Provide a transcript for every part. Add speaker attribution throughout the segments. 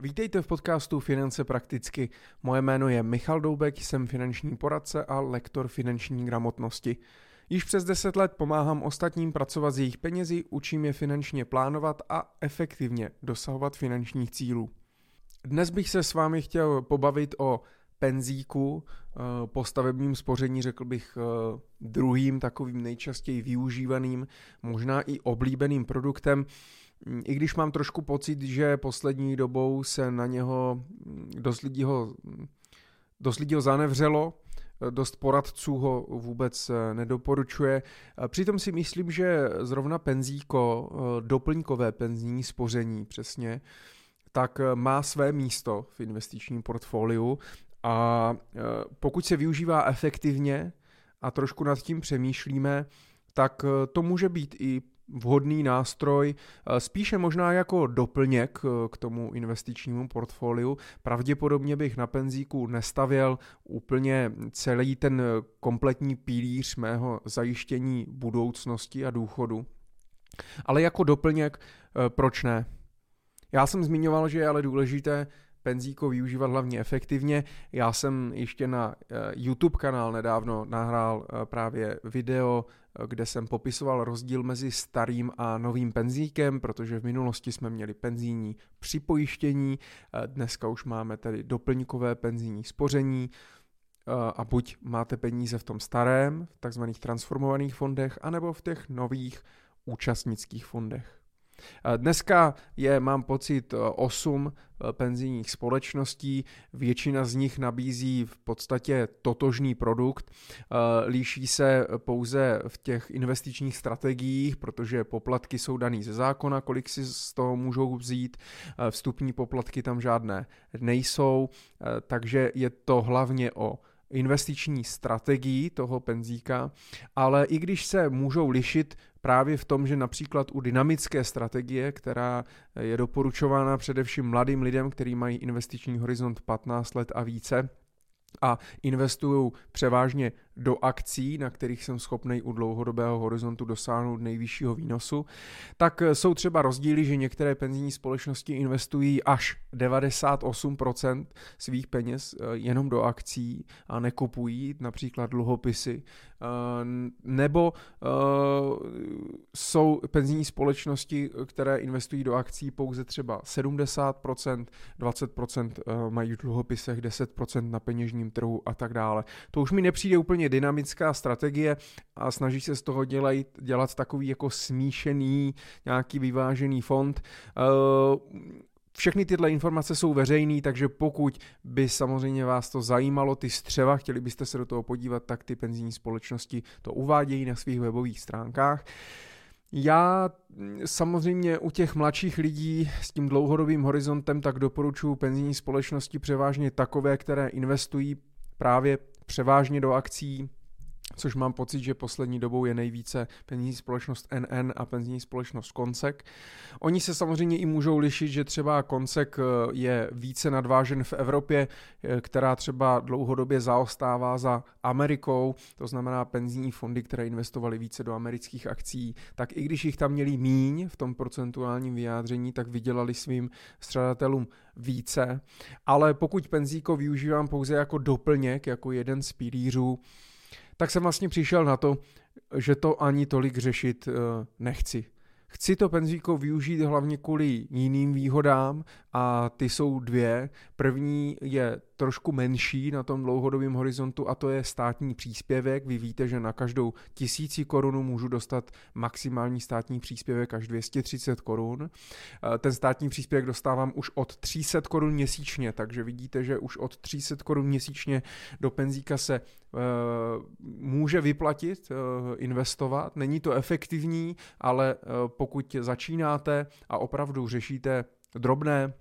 Speaker 1: Vítejte v podcastu Finance prakticky. Moje jméno je Michal Doubek, jsem finanční poradce a lektor finanční gramotnosti. Již přes 10 let pomáhám ostatním pracovat s jejich penězi, učím je finančně plánovat a efektivně dosahovat finančních cílů. Dnes bych se s vámi chtěl pobavit o penzíku, eh, po stavebním spoření řekl bych eh, druhým takovým nejčastěji využívaným, možná i oblíbeným produktem, i když mám trošku pocit, že poslední dobou se na něho dost lidí ho, dost lidí ho zanevřelo, dost poradců ho vůbec nedoporučuje. Přitom si myslím, že zrovna penzíko, doplňkové penzijní spoření přesně, tak má své místo v investičním portfoliu a pokud se využívá efektivně a trošku nad tím přemýšlíme, tak to může být i vhodný nástroj, eh, spíše možná jako doplněk eh, k tomu investičnímu portfoliu. Pravděpodobně bych na penzíku nestavěl úplně celý ten kompletní pilíř mého zajištění budoucnosti a důchodu. Ale jako doplněk, eh, proč ne? Já jsem zmiňoval, že je ale důležité penzíko využívat hlavně efektivně. Já jsem ještě na YouTube kanál nedávno nahrál právě video kde jsem popisoval rozdíl mezi starým a novým penzíkem, protože v minulosti jsme měli penzijní připojištění, dneska už máme tedy doplňkové penzijní spoření, a buď máte peníze v tom starém, v takzvaných transformovaných fondech, anebo v těch nových účastnických fondech. Dneska je, mám pocit, 8 eh, penzijních společností, většina z nich nabízí v podstatě totožný produkt, eh, líší se pouze v těch investičních strategiích, protože poplatky jsou daný ze zákona, kolik si z toho můžou vzít, eh, vstupní poplatky tam žádné nejsou, takže je to hlavně o investiční strategii toho penzíka, ale i když se můžou lišit právě v tom, že například u dynamické strategie, která je doporučována především mladým lidem, kteří mají investiční horizont 15 let a více, a investují převážně do akcí, na kterých jsem schopný u dlouhodobého horizontu dosáhnout nejvyššího výnosu, tak jsou třeba rozdíly, že některé penzijní společnosti investují až 98% svých peněz eh, jenom do akcí a nekupují například dluhopisy. Eh, nebo eh, jsou penzijní společnosti, které investují do akcí pouze třeba 70%, 20% mají v dluhopisech, 10% na peněžním trhu a tak dále. To už mi nepřijde úplně hodně dynamická strategie a snaží se z toho dělat, dělat takový jako smíšený, nějaký vyvážený fond. Eh, všechny tyhle informace jsou veřejné, takže pokud by samozřejmě vás to zajímalo, ty střeva, chtěli byste se do toho podívat, tak ty penzijní společnosti to uvádějí na svých webových stránkách. Já samozřejmě u těch mladších lidí s tím dlouhodobým horizontem tak doporučuji penzijní společnosti převážně takové, které investují právě převážně do akcí, což mám pocit, že poslední dobou je nejvíce penzijní společnost NN a penzijní společnost Konsek. Oni se samozřejmě i můžou lišit, že třeba Konsek eh, je více nadvážen v Evropě, eh, která třeba dlouhodobě zaostává za Amerikou, to znamená penzijní fondy, které investovaly více do amerických akcí, tak i když jich tam měli míň v tom procentuálním vyjádření, tak vydělali svým střadatelům více. Ale pokud penzíko využívám pouze jako doplněk, jako jeden z pilířů, tak jsem vlastně přišel na to, že to ani tolik řešit eh, nechci. Chci to penzíko využít hlavně kvůli jiným výhodám a ty jsou dvě. První je trošku menší na tom dlouhodobém horizontu a to je státní příspěvek. Vy víte, že na každou tisíci korunu můžu dostat maximální státní příspěvek až 230 korun. Eh, ten státní příspěvek dostávám už od 300 korun měsíčně, takže vidíte, že už od 300 korun měsíčně do penzíka se uh, může vyplatit, uh, investovat. Není to efektivní, ale pokud začínáte a opravdu řešíte drobné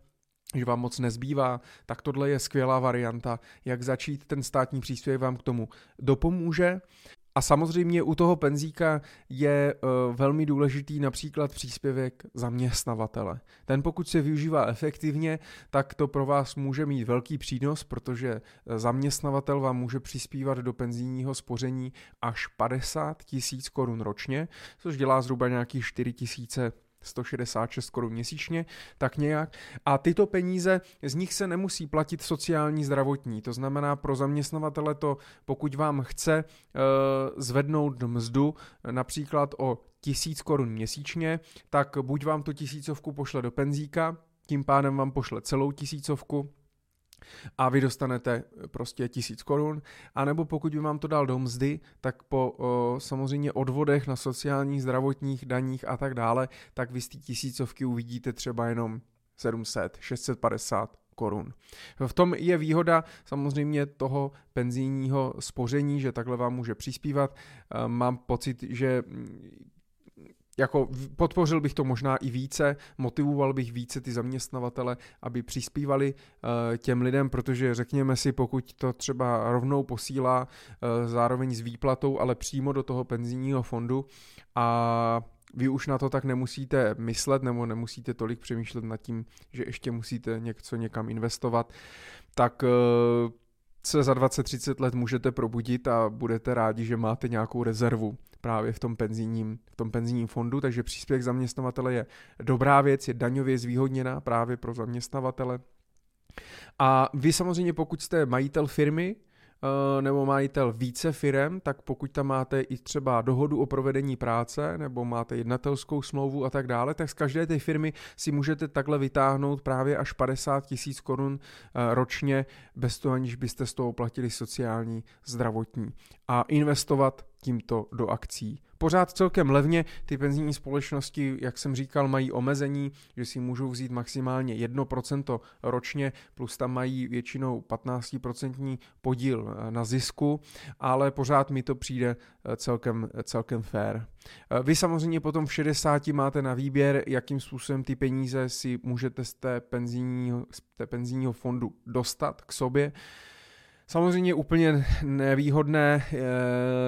Speaker 1: že vám moc nezbývá, tak tohle je skvělá varianta, jak začít. Ten státní příspěvek vám k tomu dopomůže. A samozřejmě u toho penzíka je uh, velmi důležitý například příspěvek zaměstnavatele. Ten pokud se využívá efektivně, tak to pro vás může mít velký přínos, protože e, zaměstnavatel vám může přispívat do penzijního spoření až 50 tisíc korun ročně, což dělá zhruba nějakých 4 tisíce 166 korun měsíčně, tak nějak. A tyto peníze, z nich se nemusí platit sociální zdravotní. To znamená pro zaměstnavatele to, pokud vám chce uh, zvednout mzdu například o tisíc korun měsíčně, tak buď vám tu tisícovku pošle do penzíka, tím pádem vám pošle celou tisícovku, a vy dostanete prostě tisíc korun, anebo pokud by vám to dal do mzdy, tak po o, samozřejmě odvodech na sociálních, zdravotních, daních a tak dále, tak vy z té tisícovky uvidíte třeba jenom 700, 650 korun. V tom je výhoda samozřejmě toho penzijního spoření, že takhle vám může přispívat. Mám pocit, že jako podpořil bych to možná i více, motivoval bych více ty zaměstnavatele, aby přispívali uh, těm lidem, protože řekněme si, pokud to třeba rovnou posílá uh, zároveň s výplatou, ale přímo do toho penzijního fondu. A vy už na to tak nemusíte myslet nebo nemusíte tolik přemýšlet nad tím, že ještě musíte něco někam investovat, tak uh, se za 20-30 let můžete probudit a budete rádi, že máte nějakou rezervu právě v tom penzijním, v tom penzijním fondu, takže příspěvek zaměstnavatele je dobrá věc, je daňově zvýhodněná právě pro zaměstnavatele. A vy samozřejmě, pokud jste majitel firmy, nebo majitel více firem, tak pokud tam máte i třeba dohodu o provedení práce nebo máte jednatelskou smlouvu a tak dále, tak z každé té firmy si můžete takhle vytáhnout právě až 50 tisíc korun eh, ročně, bez toho aniž byste z toho platili sociální, zdravotní. A investovat tímto do akcí pořád celkem levně. Ty penzijní společnosti, jak jsem říkal, mají omezení, že si můžou vzít maximálně 1% ročně, plus tam mají většinou 15% podíl eh, na zisku, ale pořád mi to přijde eh, celkem, celkem fair. Eh, vy samozřejmě potom v 60 máte na výběr, jakým způsobem ty peníze si můžete z té penzijního, z té penzijního fondu dostat k sobě. Samozřejmě úplně nevýhodné eh,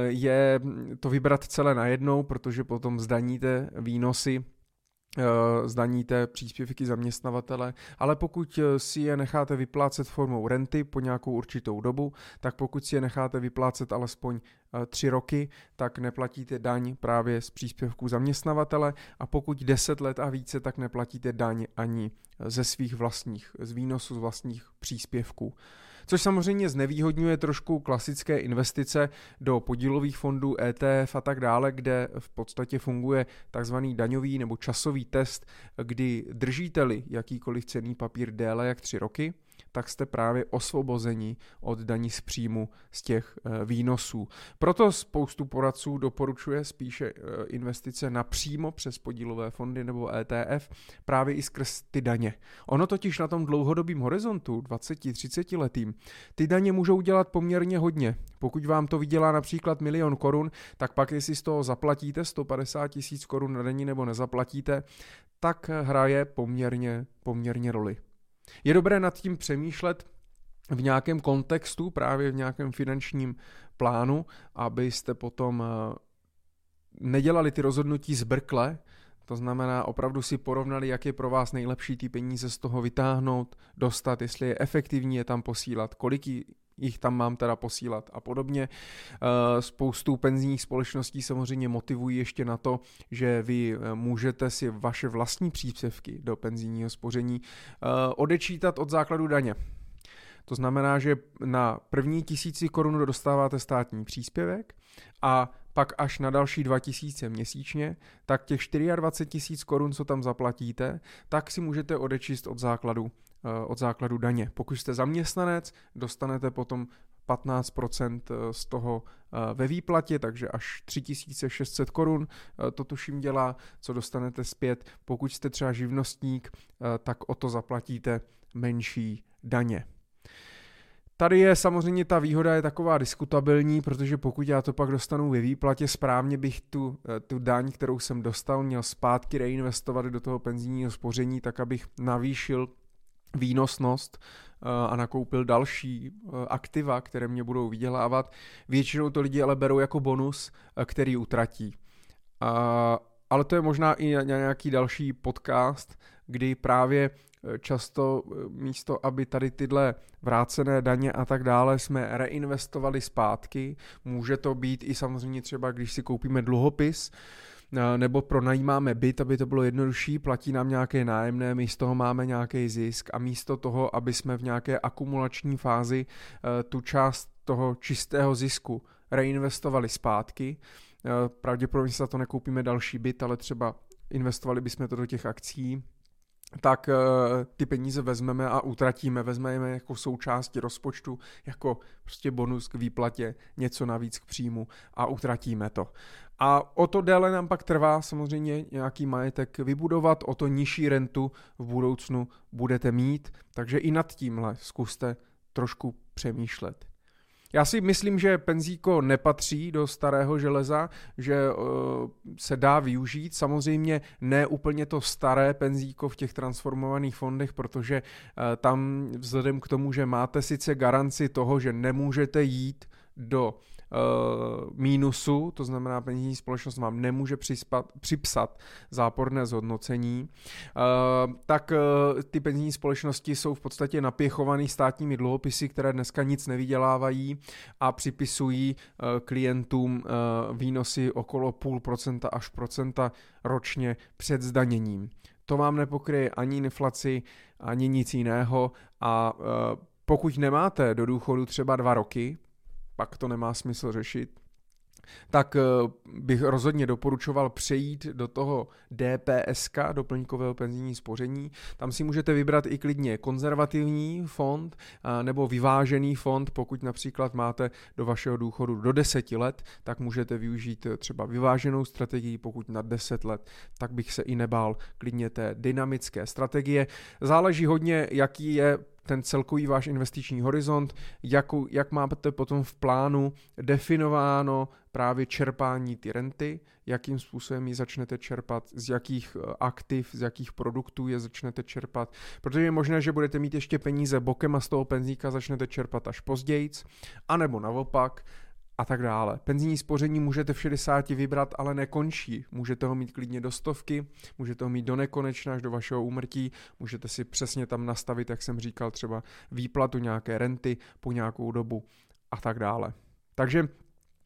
Speaker 1: je to vybrat celé najednou, protože potom zdaníte výnosy eh, zdaníte příspěvky zaměstnavatele, ale pokud eh, si je necháte vyplácet formou renty po nějakou určitou dobu, tak pokud si je necháte vyplácet alespoň tři roky, tak neplatíte daň právě z příspěvků zaměstnavatele a pokud 10 let a více, tak neplatíte daň ani ze svých vlastních, z výnosu z vlastních příspěvků což samozřejmě znevýhodňuje trošku klasické investice do podílových fondů, ETF a tak dále, kde v podstatě funguje takzvaný daňový nebo časový test, kdy držíte-li jakýkoliv cený papír déle jak tři roky, tak jste právě osvobozeni od daní z příjmu z těch eh, výnosů. Proto spoustu poradců doporučuje spíše eh, investice napřímo přes podílové fondy nebo ETF právě i skrz ty daně. Ono totiž na tom dlouhodobém horizontu, 20-30 letým, ty daně můžou dělat poměrně hodně. Pokud vám to vydělá například milion korun, tak pak jestli z toho zaplatíte 150 tisíc korun na denní nebo nezaplatíte, tak hraje poměrně, poměrně roli. Je dobré nad tím přemýšlet v nějakém kontextu, právě v nějakém finančním plánu, abyste potom eh, nedělali ty rozhodnutí zbrkle, to znamená opravdu si porovnali, jak je pro vás nejlepší ty peníze z toho vytáhnout, dostat, jestli je efektivní je tam posílat, kolik jich tam mám teda posílat a podobně. Eh, spoustu penzijních společností samozřejmě motivují ještě na to, že vy eh, můžete si vaše vlastní příspěvky do penzijního spoření eh, odečítat od základu daně. To znamená, že na první tisíci korun dostáváte státní příspěvek a pak až na další 2000 měsíčně, tak těch 24 tisíc korun, co tam zaplatíte, tak si můžete odečíst od základu Eh, od základu daně. Pokud jste zaměstnanec, dostanete potom 15% eh, z toho eh, ve výplatě, takže až 3600 korun to tuším dělá, co dostanete zpět. Pokud jste třeba živnostník, tak o to zaplatíte menší daně. Tady je samozřejmě ta výhoda je taková diskutabilní, protože pokud já to pak dostanu ve výplatě, správně bych tu, tu daň, kterou jsem dostal, měl zpátky reinvestovat do toho penzijního spoření, tak abych navýšil výnosnost eh, a nakoupil další eh, aktiva, které mě budou vydělávat. Většinou to lidi ale berou jako bonus, eh, který utratí. Ale to je možná i nějaký další podcast, kdy právě často místo, aby tady tyhle vrácené daně a tak dále jsme reinvestovali zpátky. Může to být i samozřejmě třeba, když si koupíme dluhopis, nebo pronajímáme byt, aby to bylo jednodušší, platí nám nějaké nájemné, my z toho máme nějaký zisk a místo toho, aby jsme v nějaké akumulační fázi tu část toho čistého zisku reinvestovali zpátky, pravděpodobně se za to nekoupíme další byt, ale třeba investovali bychom to do těch akcí, tak uh, ty peníze vezmeme a utratíme, vezmeme jako součástí rozpočtu, jako prostě bonus k výplatě, něco navíc k příjmu a utratíme to. A o to déle nám pak trvá samozřejmě nějaký majetek vybudovat, o to nižší rentu v budoucnu budete mít, takže i nad tímhle zkuste trošku přemýšlet. Já si myslím, že penzíko nepatří do starého železa, že uh, se dá využít. Samozřejmě ne úplně to staré penzíko v těch transformovaných fondech, protože uh, tam vzhledem k tomu, že máte sice garanci toho, že nemůžete jít do mínusu, to znamená penzijní společnost vám nemůže přispat, připsat záporné zhodnocení, uh, tak uh, ty penzijní společnosti jsou v podstatě napěchované státními dluhopisy, které dneska nic nevydělávají a připisují klientům výnosy okolo půl procenta až procenta ročně před zdaněním. To vám nepokryje ani inflaci, ani nic jiného a pokud nemáte do důchodu třeba dva roky, pak to nemá smysl řešit, tak eh, bych rozhodně doporučoval přejít do toho DPSK, doplňkového penzijní spoření. Tam si můžete vybrat i klidně konzervativní fond nebo vyvážený fond, pokud například máte do vašeho důchodu do 10 let, tak můžete využít eh, třeba vyváženou strategii, pokud na 10 let, tak bych se i nebál klidně té dynamické strategie. Záleží hodně, jaký je ten celkový váš investiční horizont, jakou, jak máte potom v plánu definováno právě čerpání ty renty, jakým způsobem ji začnete čerpat, z jakých eh, aktiv, z jakých produktů je začnete čerpat, protože je možné, že budete mít ještě peníze bokem a z toho penzíka začnete čerpat až později, anebo naopak, a tak dále. Penzijní spoření můžete v 60 vybrat, ale nekončí. Můžete ho mít klidně do stovky, můžete ho mít do nekonečna až do vašeho úmrtí, můžete si přesně tam nastavit, jak jsem říkal, třeba výplatu nějaké renty po nějakou dobu a tak dále. Takže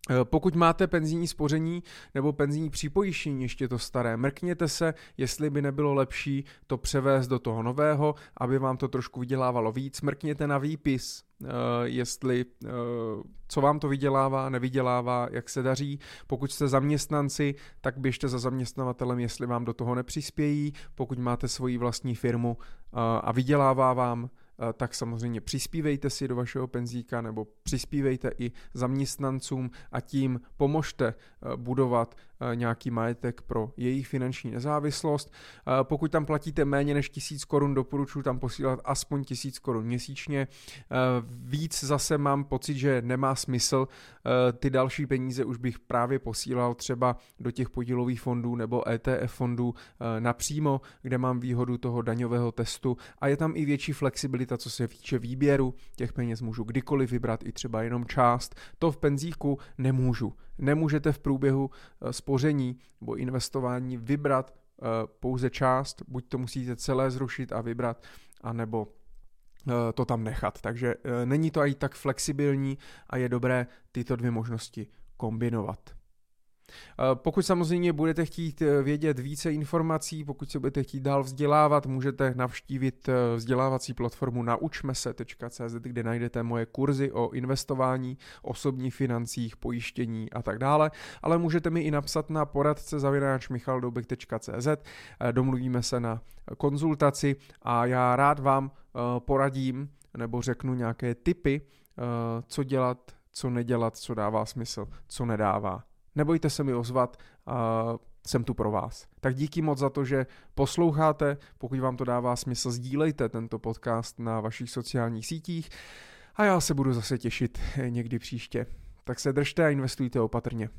Speaker 1: Eh, pokud máte penzijní spoření nebo penzijní připojištění, ještě to staré, mrkněte se, jestli by nebylo lepší to převést do toho nového, aby vám to trošku vydělávalo víc. Mrkněte na výpis, jestli eh, co vám to vydělává, nevydělává, jak se daří. Pokud jste zaměstnanci, tak běžte za zaměstnavatelem, jestli vám do toho nepřispějí. Pokud máte svoji vlastní firmu a vydělává vám, Eh, tak samozřejmě přispívejte si do vašeho penzíka nebo přispívejte i zaměstnancům a tím pomožte eh, budovat Eh, nějaký majetek pro jejich finanční nezávislost. Eh, pokud tam platíte méně než 1000 korun, doporučuji tam posílat aspoň 1000 korun měsíčně. Eh, víc zase mám pocit, že nemá smysl. Ty další peníze už bych právě posílal třeba do těch podílových fondů nebo ETF fondů napřímo, kde mám výhodu toho daňového testu a je tam i větší flexibilita, co se týče výběru. Těch peněz můžu kdykoliv vybrat, i třeba jenom část. To v penzíku nemůžu. Nemůžete v průběhu eh, spoření nebo investování vybrat eh, pouze část, buď to musíte celé zrušit a vybrat, anebo eh, to tam nechat. Takže není to i tak flexibilní a je dobré tyto dvě možnosti kombinovat. Eh, pokud samozřejmě budete chtít eh, vědět více informací, pokud se budete chtít dál vzdělávat, můžete navštívit eh, vzdělávací platformu naučmese.cz, kde najdete moje kurzy o investování, osobních financích, pojištění a tak dále, ale můžete mi i napsat na poradce zavináčmichaldoubek.cz, domluvíme se na konzultaci a já rád vám poradím nebo řeknu nějaké tipy, co dělat, co nedělat, co dává smysl, co nedává. Nebojte se mi ozvat, a jsem tu pro vás. Tak díky moc za to, že posloucháte, pokud vám to dává smysl, sdílejte tento podcast na vašich sociálních sítích a já se budu zase těšit někdy příště. Tak se držte a investujte opatrně.